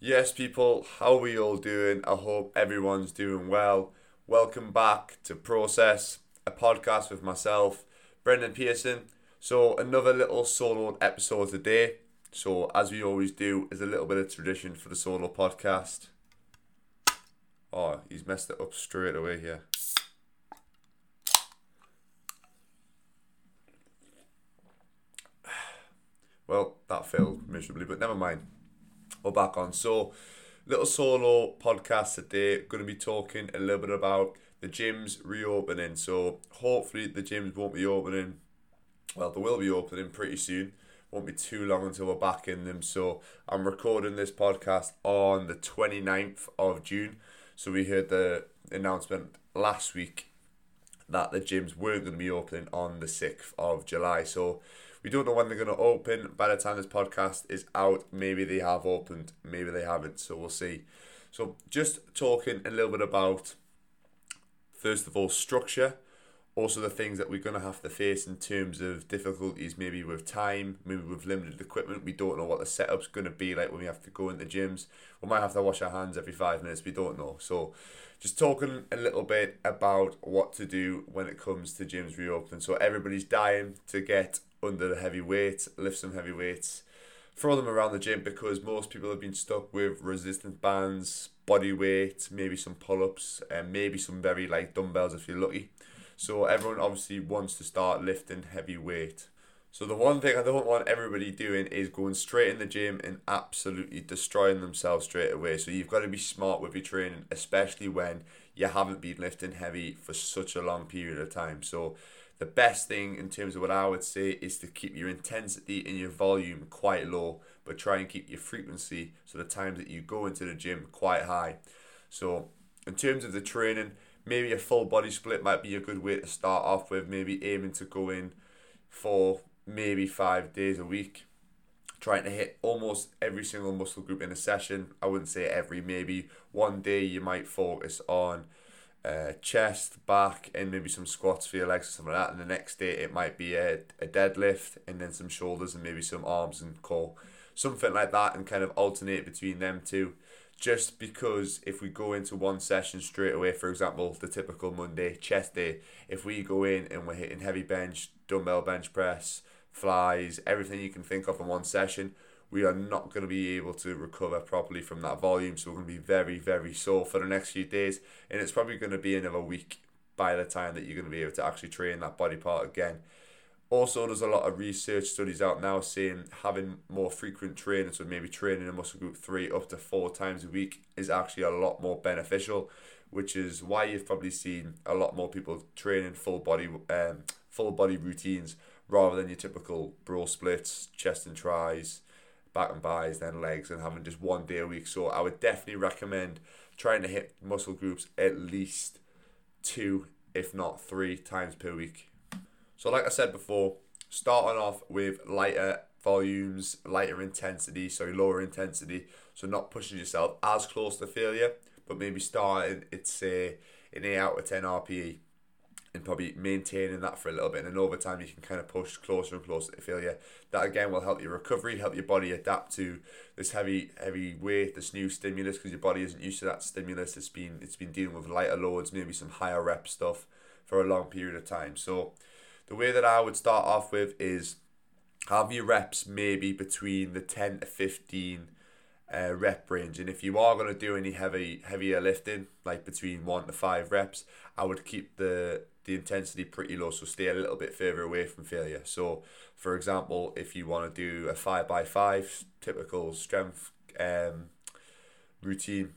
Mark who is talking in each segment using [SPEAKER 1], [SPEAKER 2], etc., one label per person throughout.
[SPEAKER 1] Yes, people, how are we all doing? I hope everyone's doing well. Welcome back to Process, a podcast with myself, Brendan Pearson. So, another little solo episode today. So, as we always do, is a little bit of tradition for the solo podcast. Oh, he's messed it up straight away here. Well, that failed miserably, but never mind we're back on. So, little solo podcast today. Going to be talking a little bit about the gyms reopening. So, hopefully, the gyms won't be opening. Well, they will be opening pretty soon. Won't be too long until we're back in them. So, I'm recording this podcast on the 29th of June. So, we heard the announcement last week that the gyms weren't going to be opening on the 6th of July. So, we don't know when they're going to open. By the time this podcast is out, maybe they have opened, maybe they haven't. So we'll see. So just talking a little bit about, first of all, structure. Also, the things that we're going to have to face in terms of difficulties, maybe with time, maybe with limited equipment. We don't know what the setup's going to be like when we have to go into gyms. We might have to wash our hands every five minutes. We don't know. So, just talking a little bit about what to do when it comes to gyms reopening. So, everybody's dying to get under the heavy weights, lift some heavy weights, throw them around the gym because most people have been stuck with resistance bands, body weight, maybe some pull ups, and maybe some very light dumbbells if you're lucky. So everyone obviously wants to start lifting heavy weight. So the one thing I don't want everybody doing is going straight in the gym and absolutely destroying themselves straight away. So you've got to be smart with your training, especially when you haven't been lifting heavy for such a long period of time. So the best thing in terms of what I would say is to keep your intensity and your volume quite low, but try and keep your frequency, so the times that you go into the gym, quite high. So, in terms of the training, maybe a full body split might be a good way to start off with, maybe aiming to go in for maybe five days a week. Trying to hit almost every single muscle group in a session. I wouldn't say every, maybe one day you might focus on uh, chest, back, and maybe some squats for your legs or something like that. And the next day it might be a, a deadlift and then some shoulders and maybe some arms and core. Something like that and kind of alternate between them two. Just because if we go into one session straight away, for example, the typical Monday chest day, if we go in and we're hitting heavy bench, dumbbell bench press, flies, everything you can think of in one session, we are not going to be able to recover properly from that volume. So we're going to be very, very sore for the next few days. And it's probably going to be another week by the time that you're going to be able to actually train that body part again. Also, there's a lot of research studies out now saying having more frequent training, so maybe training a muscle group three up to four times a week, is actually a lot more beneficial, which is why you've probably seen a lot more people training full body, um, full body routines rather than your typical bro splits, chest and tris, back and bis, then legs, and having just one day a week. So I would definitely recommend trying to hit muscle groups at least two, if not three times per week. So, like I said before, starting off with lighter volumes, lighter intensity, so lower intensity, so not pushing yourself as close to failure, but maybe starting at say an 8 out of 10 RPE and probably maintaining that for a little bit. And then over time, you can kind of push closer and closer to failure. That again will help your recovery, help your body adapt to this heavy, heavy weight, this new stimulus, because your body isn't used to that stimulus. It's been it's been dealing with lighter loads, maybe some higher rep stuff for a long period of time. So, the way that I would start off with is have your reps maybe between the ten to fifteen. Uh, rep range and if you are going to do any heavy heavier lifting like between one to five reps i would keep the the intensity pretty low, so stay a little bit further away from failure. So, for example, if you want to do a five by five typical strength um, routine,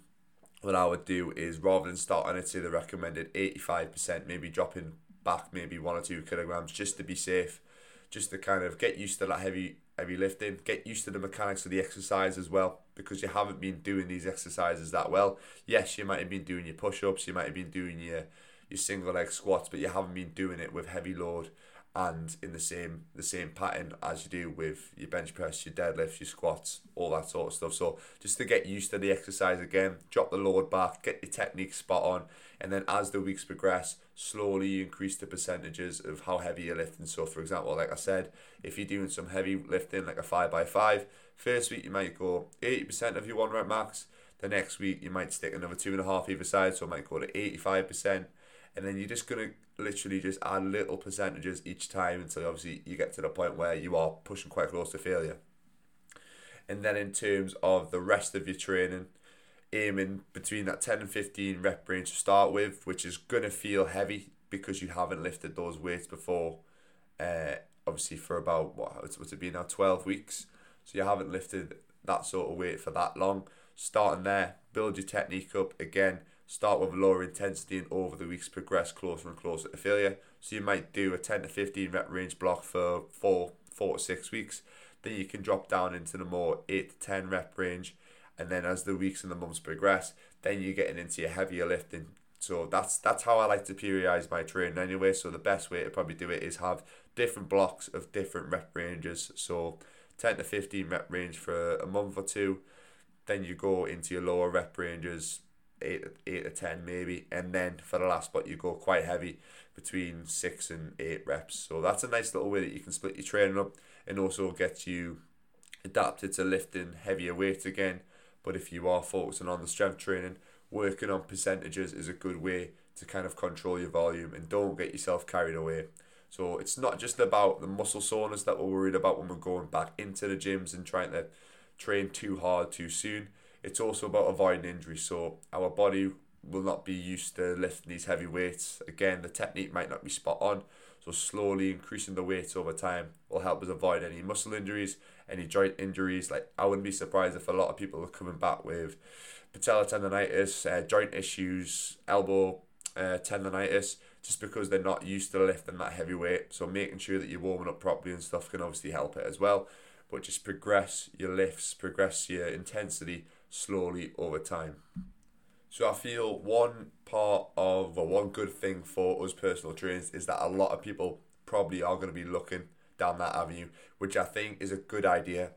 [SPEAKER 1] what I would do is rather than starting at say the recommended eighty five percent, maybe dropping back maybe one or two kilograms just to be safe, just to kind of get used to that heavy heavy lifting, get used to the mechanics of the exercise as well, because you haven't been doing these exercises that well. Yes, you might have been doing your push ups, you might have been doing your your single leg squats, but you haven't been doing it with heavy load and in the same the same pattern as you do with your bench press, your deadlifts, your squats, all that sort of stuff. So just to get used to the exercise again, drop the load back, get your technique spot on, and then as the weeks progress, slowly increase the percentages of how heavy you're lifting. So for example, like I said, if you're doing some heavy lifting like a five by five, first week you might go 80% of your one rep max. The next week you might stick another two and a half either side, so it might go to 85% and then you're just gonna literally just add little percentages each time until obviously you get to the point where you are pushing quite close to failure. And then in terms of the rest of your training, aiming between that 10 and 15 rep range to start with, which is gonna feel heavy because you haven't lifted those weights before. Uh, obviously for about what what's it been now 12 weeks, so you haven't lifted that sort of weight for that long. Starting there, build your technique up again start with lower intensity and over the weeks progress closer and closer to failure. So you might do a 10 to 15 rep range block for four, four to six weeks. Then you can drop down into the more 8 to 10 rep range. And then as the weeks and the months progress, then you're getting into your heavier lifting. So that's that's how I like to periodize my training anyway. So the best way to probably do it is have different blocks of different rep ranges. So 10 to 15 rep range for a month or two. Then you go into your lower rep ranges eight eight to ten maybe, and then for the last spot you go quite heavy between six and eight reps. So that's a nice little way that you can split your training up and also get you adapted to lifting heavier weights again. But if you are focusing on the strength training, working on percentages is a good way to kind of control your volume and don't get yourself carried away. So it's not just about the muscle soreness that we're worried about when we're going back into the gyms and trying to train too hard too soon it's also about avoiding injury. So our body will not be used to lifting these heavy weights. Again, the technique might not be spot on. So slowly increasing the weights over time will help us avoid any muscle injuries, any joint injuries. Like I wouldn't be surprised if a lot of people are coming back with patella tendonitis, uh, joint issues, elbow uh, tendonitis, just because they're not used to lifting that heavy weight. So making sure that you're warming up properly and stuff can obviously help it as well. But just progress your lifts, progress your intensity slowly over time. So I feel one part of or one good thing for us personal trainers is that a lot of people probably are going to be looking down that avenue, which I think is a good idea,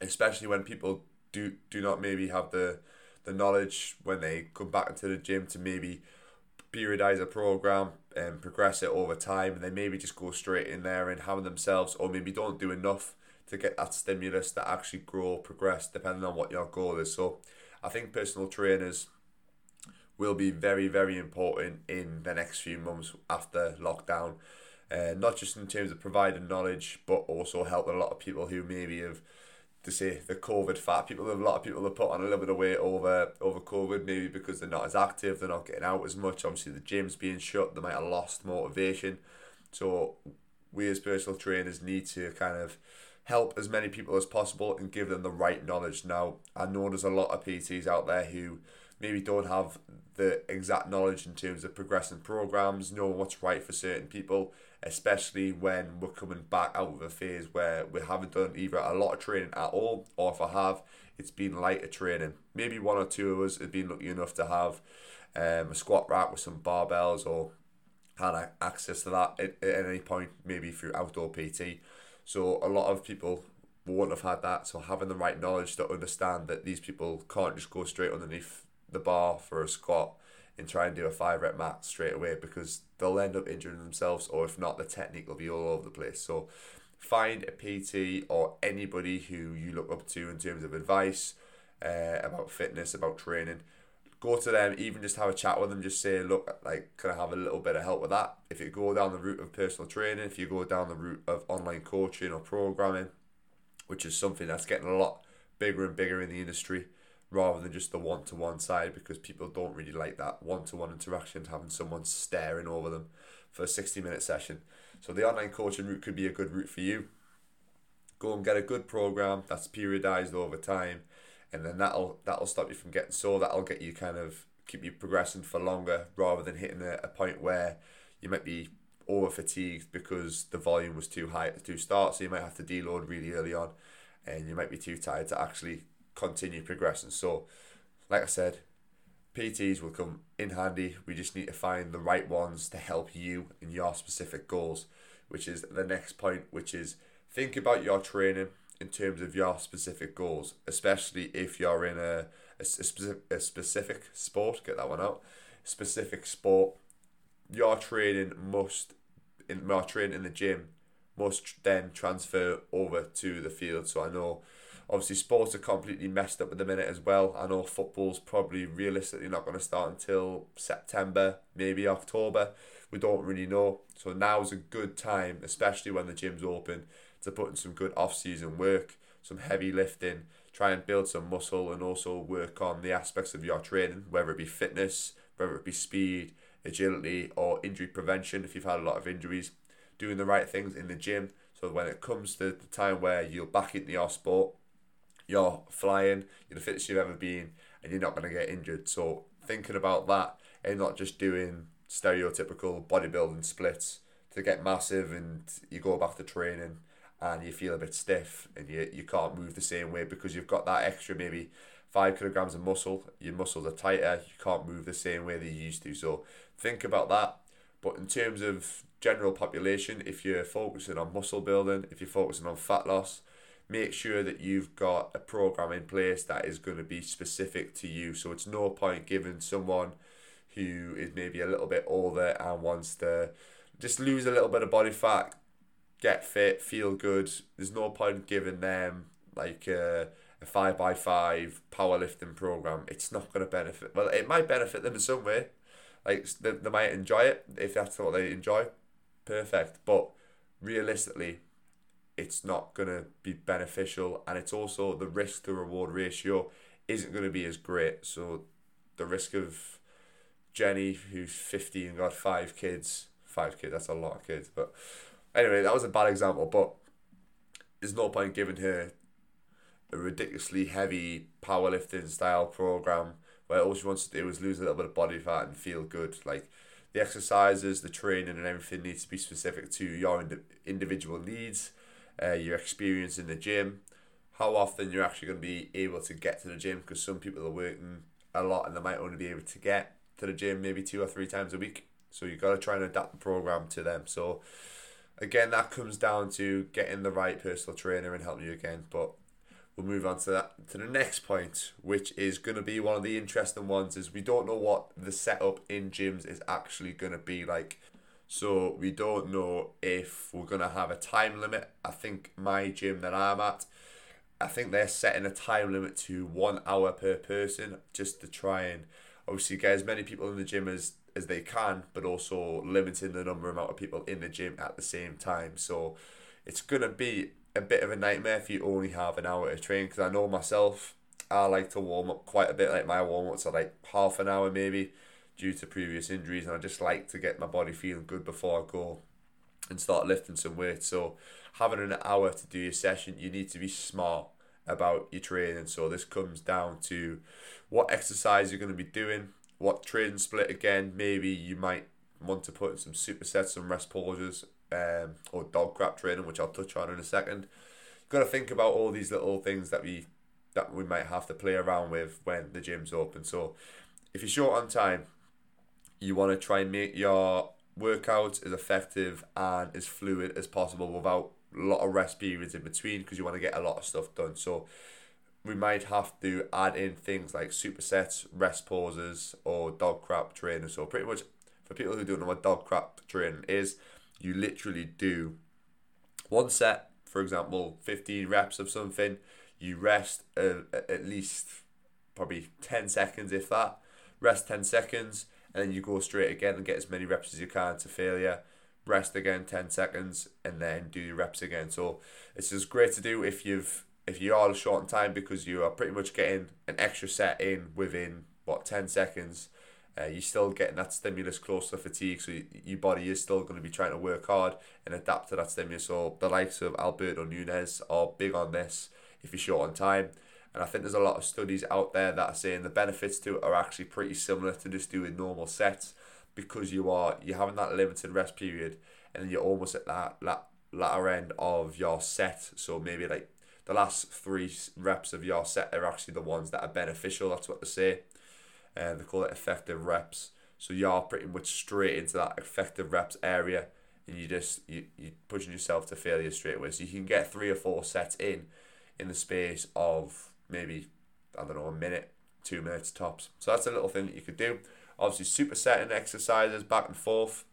[SPEAKER 1] especially when people do do not maybe have the the knowledge when they come back into the gym to maybe periodize a program and progress it over time and they maybe just go straight in there and hammer themselves or maybe don't do enough to get that stimulus to actually grow, progress, depending on what your goal is. So I think personal trainers will be very, very important in the next few months after lockdown. Uh, not just in terms of providing knowledge, but also helping a lot of people who maybe have to say the COVID fat. People, a lot of people have put on a little bit of weight over over COVID, maybe because they're not as active, they're not getting out as much. Obviously, the gym's being shut, they might have lost motivation. So, we as personal trainers need to kind of help as many people as possible and give them the right knowledge. Now, I know there's a lot of PTs out there who maybe don't have the exact knowledge in terms of progressing programs, knowing what's right for certain people, especially when we're coming back out of a phase where we haven't done either a lot of training at all, or if I have, it's been lighter training. Maybe one or two of us have been lucky enough to have um, a squat rack with some barbells or had access to that at, at any point, maybe through outdoor PT. So a lot of people won't have had that. So having the right knowledge to understand that these people can't just go straight underneath the bar for a squat and try and do a five rep max straight away because they'll end up injuring themselves or if not the technique will be all over the place. So find a PT or anybody who you look up to in terms of advice uh, about fitness, about training go to them, even just have a chat with them, just say, look, like, can I have a little bit of help with that? If you go down the route of personal training, if you go down the route of online coaching or programming, which is something that's getting a lot bigger and bigger in the industry, rather than just the one to one side, because people don't really like that one to one interaction, having someone staring over them for a 60 minute session. So the online coaching route could be a good route for you. Go and get a good program that's periodized over time and then that'll that'll stop you from getting sore. That'll get you kind of keep you progressing for longer rather than hitting a, a point where you might be over fatigued because the volume was too high at the start. So you might have to deload really early on, and you might be too tired to actually continue progressing. So, like I said, PTs will come in handy. We just need to find the right ones to help you in your specific goals. which is the next point, which is think about your training in terms of your specific goals, especially if you're in a, a, a, specific, a specific sport, get that one out, specific sport, your training must, in my training in the gym, must then transfer over to the field. So I know obviously sports are completely messed up at the minute as well. I know football's probably realistically not going to start until September, maybe October. We don't really know. So now is a good time, especially when the gym's open, to put in some good off season work, some heavy lifting, try and build some muscle and also work on the aspects of your training, whether it be fitness, whether it be speed, agility, or injury prevention if you've had a lot of injuries. Doing the right things in the gym so when it comes to the time where you're back into your sport, you're flying, you're the fittest you've ever been, and you're not going to get injured. So thinking about that and not just doing stereotypical bodybuilding splits to get massive and you go back to training and you feel a bit stiff and you, you can't move the same way because you've got that extra maybe five kilograms of muscle, your muscles are tighter, you can't move the same way that you used to. So think about that. But in terms of general population, if you're focusing on muscle building, if you're focusing on fat loss, make sure that you've got a program in place that is going to be specific to you. So it's no point giving someone who is maybe a little bit older and wants to just lose a little bit of body fat, get fit, feel good. There's no point giving them like a, a five by five powerlifting program. It's not going to benefit. Well, it might benefit them in some way. Like they, they might enjoy it if that's what they enjoy. Perfect. But realistically, it's not going to be beneficial, and it's also the risk to reward ratio isn't going to be as great. So the risk of Jenny, who's 50 and got five kids, five kids, that's a lot of kids, but Anyway, that was a bad example, but there's no point giving her a ridiculously heavy powerlifting style program where all she wants to do is lose a little bit of body fat and feel good. Like the exercises, the training, and everything needs to be specific to your ind- individual needs, uh, your experience in the gym, how often you're actually going to be able to get to the gym because some people are working a lot and they might only be able to get to the gym maybe two or three times a week. So you've got to try and adapt the program to them. So again, that comes down to getting the right personal trainer and helping you again. But we'll move on to that to the next point, which is going to be one of the interesting ones. Is we don't know what the setup in gyms is actually going to be like. So we don't know if we're going to have a time limit. I think my gym that I'm at, I think they're setting a time limit to one hour per person just to try and obviously get as many people in the gym as as they can, but also limiting the number amount of people in the gym at the same time. So it's gonna be a bit of a nightmare if you only have an hour to train. Because I know myself, I like to warm up quite a bit. Like my warm ups are like half an hour maybe, due to previous injuries, and I just like to get my body feeling good before I go and start lifting some weight. So having an hour to do your session, you need to be smart about your training. So this comes down to what exercise you're going to be doing, what training split again. Maybe you might want to put in some supersets, some rest pauses, um, or DoggCrapp training, which I'll touch on in a second. You've got to think about all these little things that we that we might have to play around with when the gym's open. So if you're short on time, you want to try and make your workouts as effective and as fluid as possible without a lot of rest periods in between because you want to get a lot of stuff done. So we might have to add in things like supersets, rest pauses, or DoggCrapp training. So pretty much for people who don't know what DoggCrapp training is, you literally do one set, for example, 15 reps of something, you rest uh, at least probably 10 seconds if that, rest 10 seconds, and then you go straight again and get as many reps as you can to failure. Rest again 10 seconds and then do your reps again. So it's just great to do if you've if you are short on time because you are pretty much getting an extra set in within what 10 seconds uh, you're still getting that stimulus close to fatigue so you, your body is still going to be trying to work hard and adapt to that stimulus. So the likes of Alberto Nunez are big on this if you're short on time. And I think there's a lot of studies out there that are saying the benefits to it are actually pretty similar to just doing normal sets because you are you're having that limited rest period and you're almost at that, that latter end of your set. So maybe like the last three reps of your set are actually the ones that are beneficial. That's what they say. And uh, they call it effective reps. So you're pretty much straight into that effective reps area and you just you you pushing yourself to failure straight away. So you can get three or four sets in in the space of maybe I don't know a minute, two minutes tops. So that's a little thing that you could do. Obviously, supersetting exercises back and forth.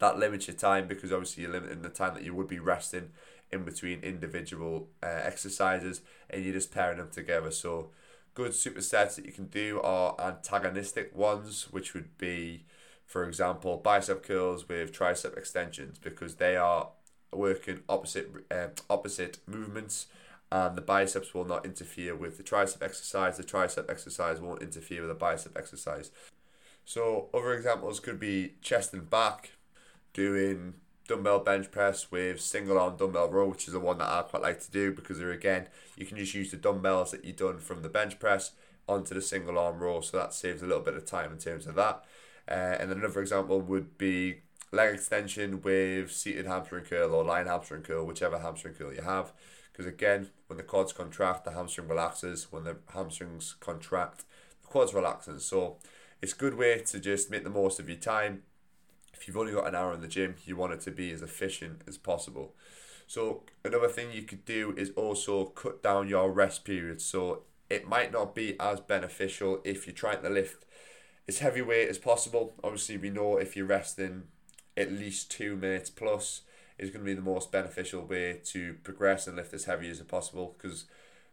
[SPEAKER 1] That limits your time because obviously you're limiting the time that you would be resting in between individual uh, exercises, and you're just pairing them together. So good supersets that you can do are antagonistic ones, which would be for example, bicep curls with tricep extensions because they are working opposite uh, opposite movements and the biceps will not interfere with the tricep exercise the tricep exercise won't interfere with the bicep exercise so other examples could be chest and back doing dumbbell bench press with single arm dumbbell row which is the one that I quite like to do because there again you can just use the dumbbells that you've done from the bench press onto the single arm row so that saves a little bit of time in terms of that uh, and another example would be leg extension with seated hamstring curl or lying hamstring curl, whichever hamstring curl you have. Because again, when the quads contract, the hamstring relaxes. When the hamstrings contract, the quads relaxes. So it's a good way to just make the most of your time. If you've only got an hour in the gym, you want it to be as efficient as possible. So another thing you could do is also cut down your rest period. So it might not be as beneficial if you're trying to lift as heavy weight as possible. Obviously, we know if you're resting at least two minutes plus is going to be the most beneficial way to progress and lift as heavy as possible because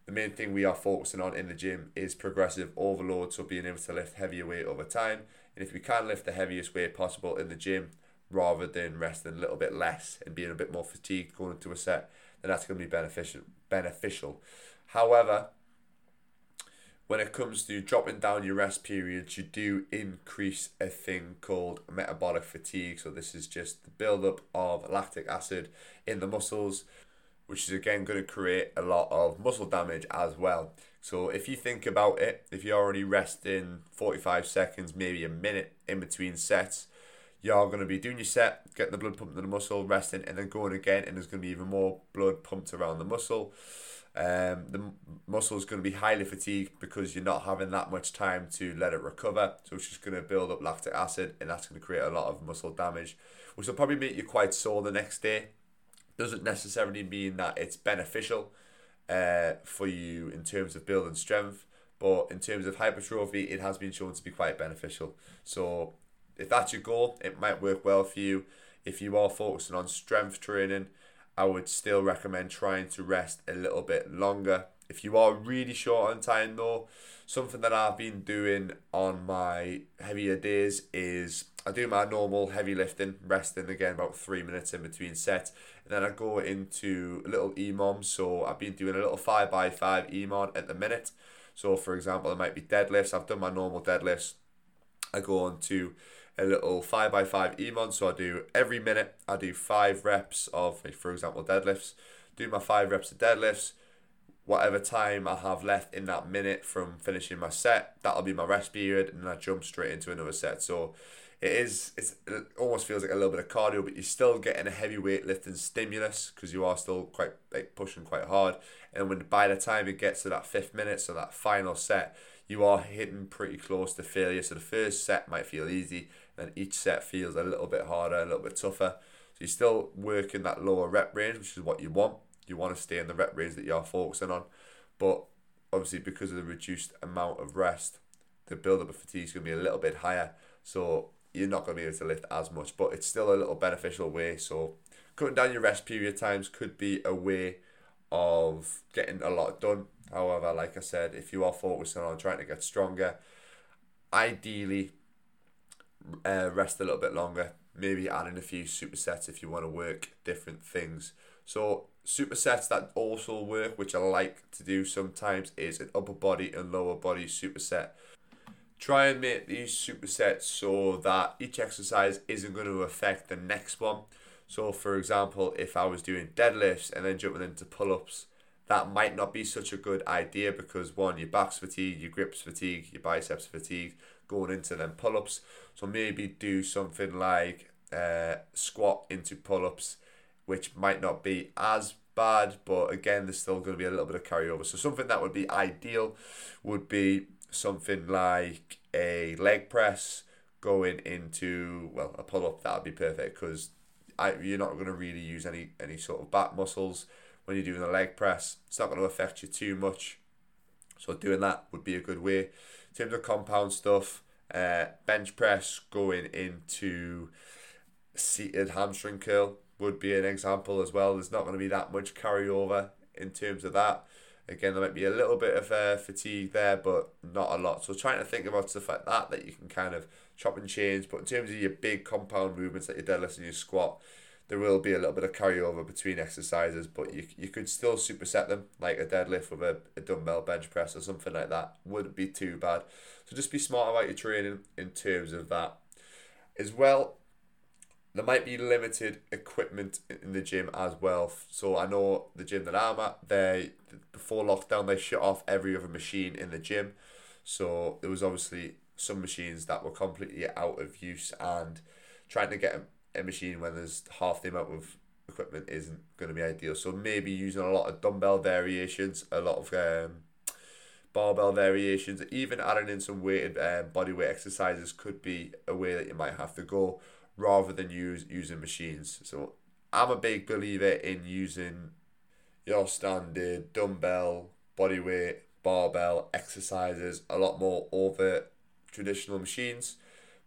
[SPEAKER 1] the main thing we are focusing on in the gym is progressive overload, so being able to lift heavier weight over time. And if we can lift the heaviest weight possible in the gym rather than resting a little bit less and being a bit more fatigued going into a set, then that's going to be beneficial. Beneficial. However, when it comes to dropping down your rest periods, you do increase a thing called metabolic fatigue. So, this is just the buildup of lactic acid in the muscles, which is again going to create a lot of muscle damage as well. So, if you think about it, if you're already resting 45 seconds, maybe a minute in between sets, you're going to be doing your set, getting the blood pumped to the muscle, resting, and then going again, and there's going to be even more blood pumped around the muscle. Um, the muscle is going to be highly fatigued because you're not having that much time to let it recover. So it's just going to build up lactic acid, and that's going to create a lot of muscle damage, which will probably make you quite sore the next day. Doesn't necessarily mean that it's beneficial uh, for you in terms of building strength, but in terms of hypertrophy, it has been shown to be quite beneficial. So if that's your goal, it might work well for you. If you are focusing on strength training, I would still recommend trying to rest a little bit longer. If you are really short on time though, something that I've been doing on my heavier days is I do my normal heavy lifting, resting again about three minutes in between sets, and then I go into a little EMOM. So I've been doing a little five by five EMOM at the minute. So for example, it might be deadlifts. I've done my normal deadlifts. I go on to a little 5x5 EMOM. So I do every minute, I do five reps of, for example, deadlifts. Do my five reps of deadlifts. Whatever time I have left in that minute from finishing my set, that'll be my rest period, and then I jump straight into another set. So it is it's it almost feels like a little bit of cardio, but you're still getting a heavy weight lifting stimulus because you are still quite like pushing quite hard. And when by the time it gets to that fifth minute, so that final set, you are hitting pretty close to failure. So the first set might feel easy, then each set feels a little bit harder, a little bit tougher. So you're still working that lower rep range, which is what you want. You want to stay in the rep range that you're focusing on. But obviously, because of the reduced amount of rest, the build-up of fatigue is going to be a little bit higher. So you're not going to be able to lift as much, but it's still a little beneficial way. So cutting down your rest period times could be a way of getting a lot done. However, like I said, if you are focusing on trying to get stronger, ideally uh, rest a little bit longer. Maybe adding a few supersets if you want to work different things. So supersets that also work, which I like to do sometimes, is an upper body and lower body superset. Try and make these supersets so that each exercise isn't going to affect the next one. So, for example, if I was doing deadlifts and then jumping into pull ups, that might not be such a good idea because one, your back's fatigued, your grips fatigue, your biceps fatigue going into them pull ups. So maybe do something like uh, squat into pull ups, which might not be as bad, but again, there's still going to be a little bit of carryover. So something that would be ideal would be something like a leg press going into well a pull up. That would be perfect because I, you're not going to really use any any sort of back muscles when you're doing a leg press. It's not going to affect you too much. So doing that would be a good way. In terms of compound stuff, uh, bench press going into seated hamstring curl would be an example as well. There's not going to be that much carryover in terms of that. Again, there might be a little bit of uh, fatigue there, but not a lot. So trying to think about stuff like that that you can kind of chop and change. But in terms of your big compound movements like your deadlift and your squat, there will be a little bit of carryover between exercises, but you, you could still superset them, like a deadlift with a, a dumbbell bench press or something like that. Wouldn't be too bad. So just be smart about your training in terms of that. As well, there might be limited equipment in the gym as well. So I know the gym that I'm at, they before lockdown they shut off every other machine in the gym. So there was obviously some machines that were completely out of use and trying to get a, a machine when there's half the amount of equipment isn't going to be ideal. So maybe using a lot of dumbbell variations, a lot of um, barbell variations, even adding in some weighted um, body weight exercises could be a way that you might have to go rather than use using machines. So I'm a big believer in using your standard dumbbell, body weight, barbell exercises a lot more over traditional machines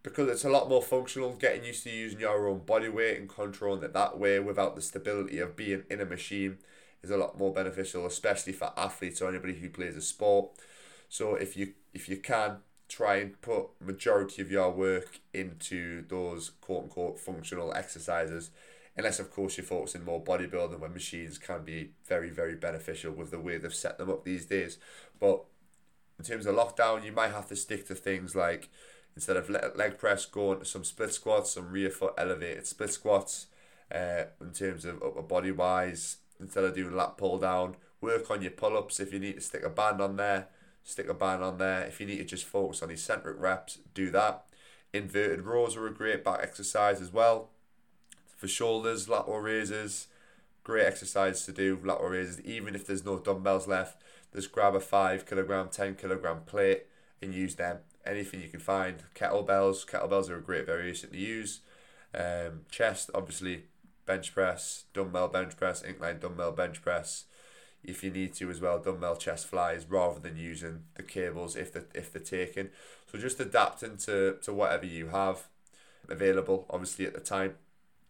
[SPEAKER 1] because it's a lot more functional getting used to using your own body weight and controlling it that way without the stability of being in a machine is a lot more beneficial especially for athletes or anybody who plays a sport so if you if you can try and put majority of your work into those quote unquote functional exercises unless of course you're focusing more bodybuilding when machines can be very very beneficial with the way they've set them up these days. But in terms of lockdown you might have to stick to things like instead of leg press go into some split squats some rear foot elevated split squats uh, in terms of upper body wise. Instead of doing lat pull down work on your pull-ups if you need to stick a band on there stick a band on there. If you need to just focus on eccentric reps, do that. Inverted rows are a great back exercise as well. For shoulders, lateral raises, great exercise to do, lateral raises. Even if there's no dumbbells left, just grab a 5 kilogram, 10 kilogram plate and use them. Anything you can find. Kettlebells, kettlebells are a great variation to use. Um, chest, obviously, bench press, dumbbell bench press, incline dumbbell bench press if you need to as well, dumbbell chest flies rather than using the cables if they if they're taken. So just adapting to, to whatever you have available, obviously at the time.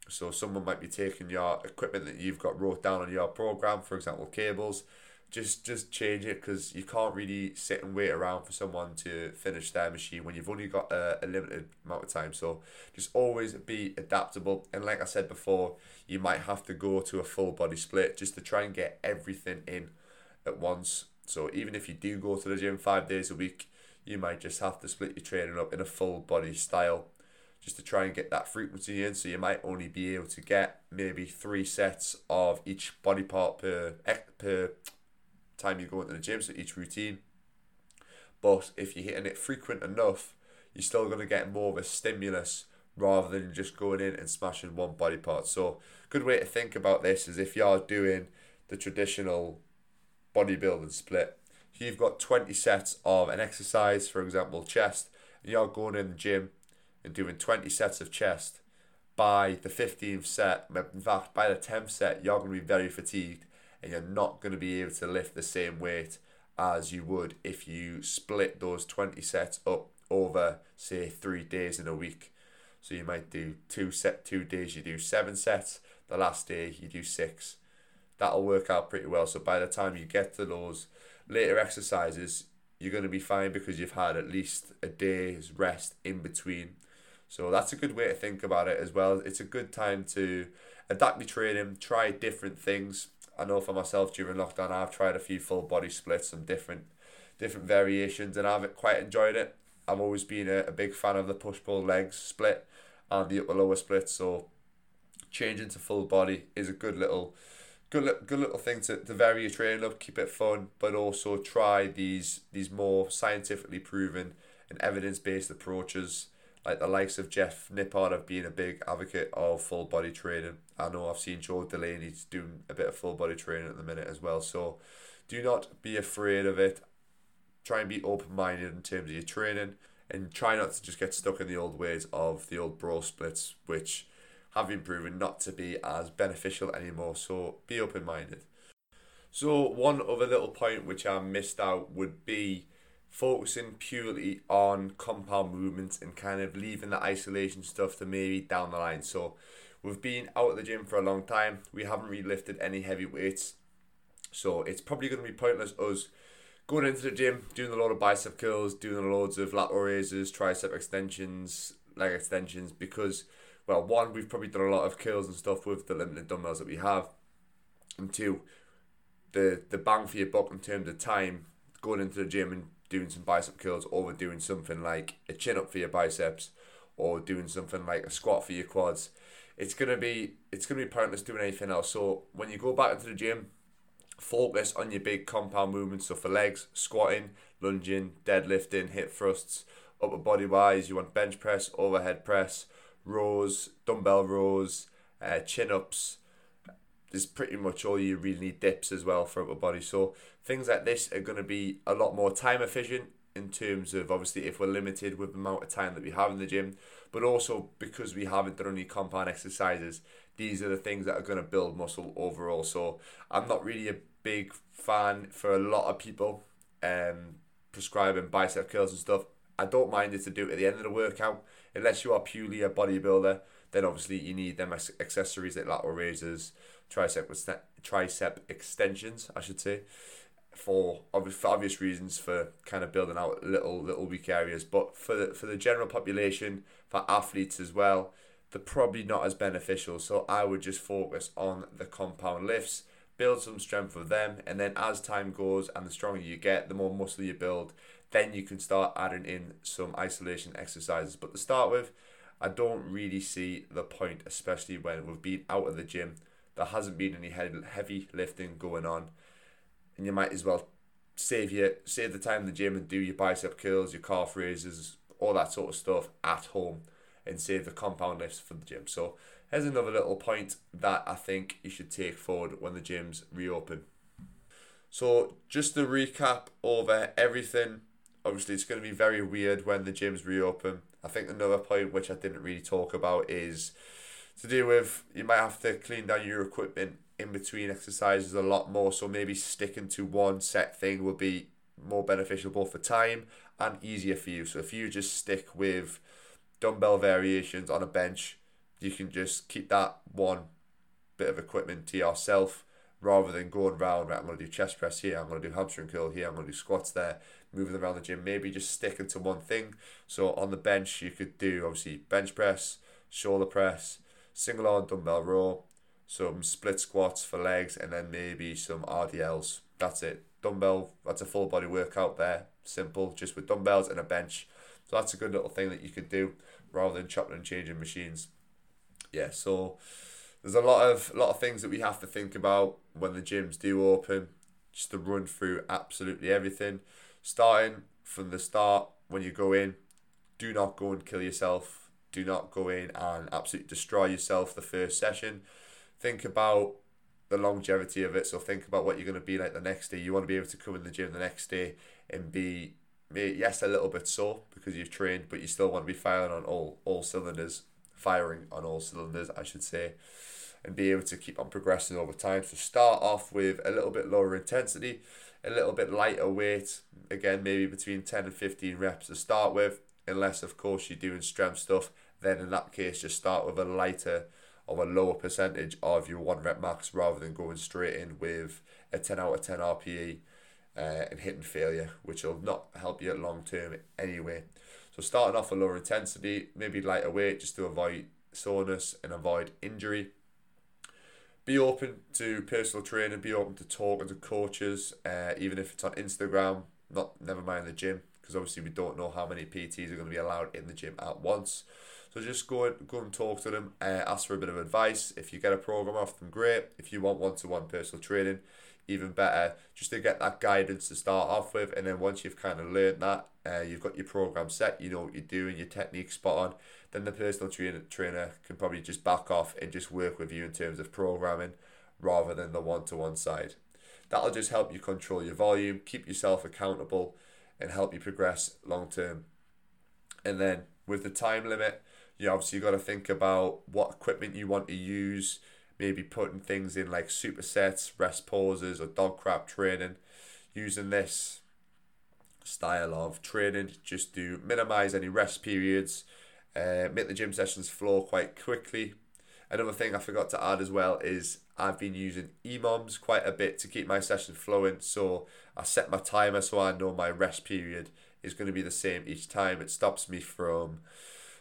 [SPEAKER 1] So someone might be taking your equipment that you've got wrote down on your program, for example, cables, just just change it because you can't really sit and wait around for someone to finish their machine when you've only got a, a limited amount of time. So just always be adaptable. And like i said before you might have to go to a full body split just to try and get everything in at once. So even if you do go to the gym five days a week you might just have to split your training up in a full body style just to try and get that frequency in. So you might only be able to get maybe three sets of each body part per per time you go into the gym, so each routine. But if you're hitting it frequent enough, you're still going to get more of a stimulus rather than just going in and smashing one body part. So, good way to think about this is if you're doing the traditional bodybuilding split, you've got 20 sets of an exercise, for example, chest, and you're going in the gym and doing 20 sets of chest. By the 15th set, in fact, by the 10th set, you're going to be very fatigued and you're not going to be able to lift the same weight as you would if you split those 20 sets up over say three days in a week. So you might do two set two days you do seven sets the last day you do six. That'll work out pretty well. So by the time you get to those later exercises you're going to be fine because you've had at least a day's rest in between. So that's a good way to think about it as well. It's a good time to adapt your training try different things I know for myself during lockdown, I've tried a few full body splits, some different different variations, and I've quite enjoyed it. I've always been a, a big fan of the push pull legs split and the upper lower split, so changing to full body is a good little good good little thing to, to vary your training up, keep it fun, but also try these these more scientifically proven and evidence based approaches like the likes of Jeff Nippard have been a big advocate of full body training. I know I've seen Joe Delaney's doing a bit of full body training at the minute as well. So do not be afraid of it. Try and be open minded in terms of your training and try not to just get stuck in the old ways of the old bro splits, which have been proven not to be as beneficial anymore. So be open minded. So one other little point which I missed out would be focusing purely on compound movements and kind of leaving the isolation stuff to maybe down the line. So we've been out at the gym for a long time. We haven't really lifted any heavy weights. So it's probably going to be pointless us going into the gym, doing a lot of bicep curls, doing loads of lateral raises, tricep extensions, leg extensions, because, well, one, we've probably done a lot of curls and stuff with the limited dumbbells that we have. And two, the, the bang for your buck in terms of time going into the gym and doing some bicep curls over doing something like a chin up for your biceps or doing something like a squat for your quads. It's gonna be it's gonna be pointless doing anything else. So when you go back into the gym, focus on your big compound movements. So for legs, squatting, lunging, deadlifting, hip thrusts, upper body wise, you want bench press, overhead press, rows, dumbbell rows, uh, chin ups. There's pretty much all you really need dips as well for upper body. So things like this are going to be a lot more time efficient in terms of obviously if we're limited with the amount of time that we have in the gym, but also because we haven't done any compound exercises, these are the things that are going to build muscle overall. So I'm not really a big fan for a lot of people um, prescribing bicep curls and stuff. I don't mind it to do it at the end of the workout, unless you are purely a bodybuilder. Then obviously you need them as accessories like lateral raises, tricep tricep extensions, I should say, for obvious, for obvious reasons for kind of building out little little weak areas. But for the for the general population, for athletes as well, they're probably not as beneficial. So I would just focus on the compound lifts, build some strength with them, and then as time goes and the stronger you get, the more muscle you build, then you can start adding in some isolation exercises. But to start with, I don't really see the point, especially when we've been out of the gym. There hasn't been any heavy lifting going on, and you might as well save your save the time in the gym and do your bicep curls, your calf raises, all that sort of stuff at home and save the compound lifts for the gym. So here's another little point that I think you should take forward when the gyms reopen. So just to recap over everything, obviously it's going to be very weird when the gyms reopen. I think another point which I didn't really talk about is to do with you might have to clean down your equipment in between exercises a lot more. So maybe sticking to one set thing will be more beneficial both for time and easier for you. So if you just stick with dumbbell variations on a bench, you can just keep that one bit of equipment to yourself rather than going round, right, I'm going to do chest press here, I'm going to do hamstring curl here, I'm going to do squats there, moving around the gym, maybe just sticking to one thing. So on the bench, you could do obviously bench press, shoulder press, single arm dumbbell row, some split squats for legs, and then maybe some RDLs. That's it. Dumbbell, that's a full body workout there. Simple, just with dumbbells and a bench. So that's a good little thing that you could do rather than chopping and changing machines. Yeah, so there's a lot of lot of things that we have to think about when the gyms do open. Just to run through absolutely everything, starting from the start when you go in. Do not go and kill yourself. Do not go in and absolutely destroy yourself the first session. Think about the longevity of it. So think about what you're going to be like the next day. You want to be able to come in the gym the next day and be yes, a little bit sore because you've trained, but you still want to be firing on all all cylinders, firing on all cylinders, I should say, and be able to keep on progressing over time. So start off with a little bit lower intensity, a little bit lighter weight. Again, maybe between ten and fifteen reps to start with, unless of course you're doing strength stuff. Then in that case, just start with a lighter or a lower percentage of your one rep max rather than going straight in with a 10 out of 10 RPE uh, and hitting failure, which will not help you long term anyway. So starting off with lower intensity, maybe lighter weight, just to avoid soreness and avoid injury. Be open to personal training. Be open to talking to coaches, uh, even if it's on Instagram. Not never mind the gym, because obviously we don't know how many PTs are going to be allowed in the gym at once. So just go and go and talk to them. Uh, ask for a bit of advice. If you get a program off them, great. If you want one to one personal training, even better just to get that guidance to start off with and then once you've kind of learned that uh, you've got your program set you know what you're doing your technique spot on then the personal trainer trainer can probably just back off and just work with you in terms of programming rather than the one-to-one side that'll just help you control your volume keep yourself accountable and help you progress long term and then with the time limit you obviously got to think about what equipment you want to use. Maybe putting things in like supersets, rest pauses, or DoggCrapp training. Using this style of training just to minimize any rest periods, uh, make the gym sessions flow quite quickly. Another thing I forgot to add as well is I've been using EMOMs quite a bit to keep my session flowing. So I set my timer so I know my rest period is going to be the same each time. It stops me from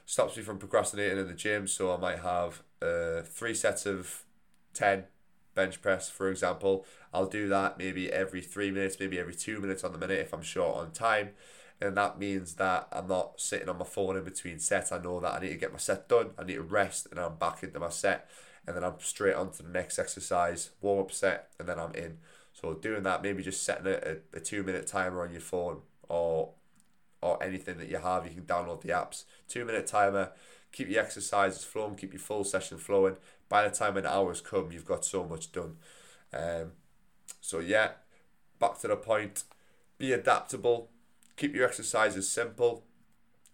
[SPEAKER 1] stops me from procrastinating in the gym. So I might have uh, three sets of ten bench press, for example. I'll do that maybe every three minutes, maybe every two minutes on the minute if I'm short on time. And that means that I'm not sitting on my phone in between sets. I know that I need to get my set done, I need to rest, and I'm back into my set. And then I'm straight on to the next exercise, warm up set, and then I'm in. So doing that, maybe just setting a, a two minute timer on your phone or or anything that you have, you can download the apps. Two minute timer, keep your exercises flowing, keep your full session flowing. By the time an hour's come, you've got so much done. Um, so yeah, back to the point. Be adaptable. Keep your exercises simple.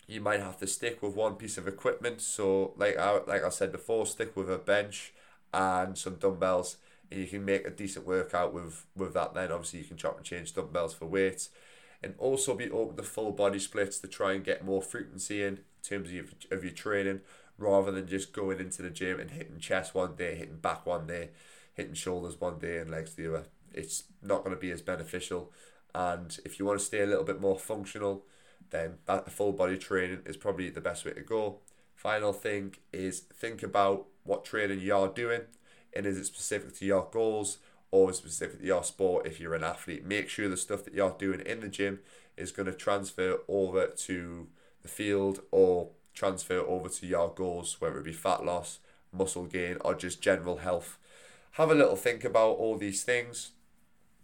[SPEAKER 1] You might have to stick with one piece of equipment. So like I like I said before, stick with a bench and some dumbbells, and you can make a decent workout with with that. Then obviously you can chop and change dumbbells for weights and also be open to full body splits to try and get more frequency in, terms of your, of your training rather than just going into the gym and hitting chest one day, hitting back one day, hitting shoulders one day and legs the other. It's not going to be as beneficial. And if you want to stay a little bit more functional, then that full body training is probably the best way to go. Final thing is think about what training you are doing and is it specific to your goals or specific to your sport if you're an athlete. Make sure the stuff that you're doing in the gym is going to transfer over to the field or transfer over to your goals, whether it be fat loss, muscle gain, or just general health. Have a little think about all these things.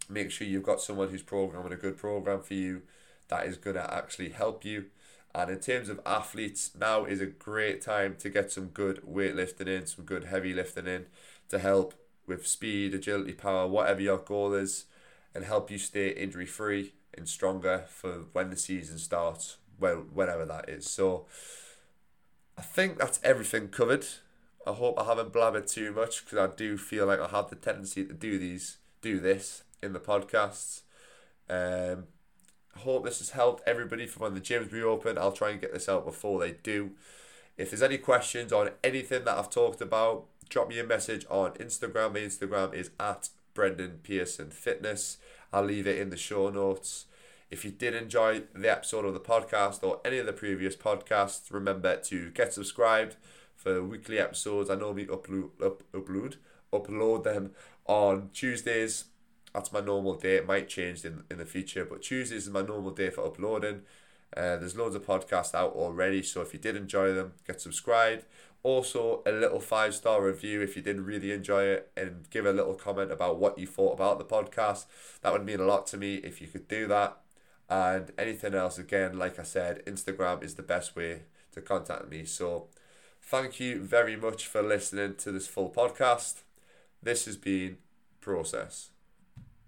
[SPEAKER 1] Make sure you've got someone who's programming a good program for you that is going to actually help you. And in terms of athletes, now is a great time to get some good weightlifting in, some good heavy lifting in to help with speed, agility, power, whatever your goal is, and help you stay injury free and stronger for when the season starts, when, whenever that is. So I think that's everything covered. I hope I haven't blabbered too much because I do feel like I have the tendency to do these, do this in the podcasts. Um, I hope this has helped everybody for when the gyms reopen. I'll try and get this out before they do. If there's any questions on anything that I've talked about, drop me a message on Instagram. My Instagram is at Brendan Pearson Fitness. I'll leave it in the show notes. If you did enjoy the episode of the podcast or any of the previous podcasts, remember to get subscribed for weekly episodes. I normally upload up, upload upload them on Tuesdays. That's my normal day. It might change in, in the future, but Tuesdays is my normal day for uploading. Uh, there's loads of podcasts out already, so if you did enjoy them, get subscribed. Also, a little five star review if you did really enjoy it, and give a little comment about what you thought about the podcast. That would mean a lot to me if you could do that. And anything else, again, like I said, Instagram is the best way to contact me. So, thank you very much for listening to this full podcast. This has been Process.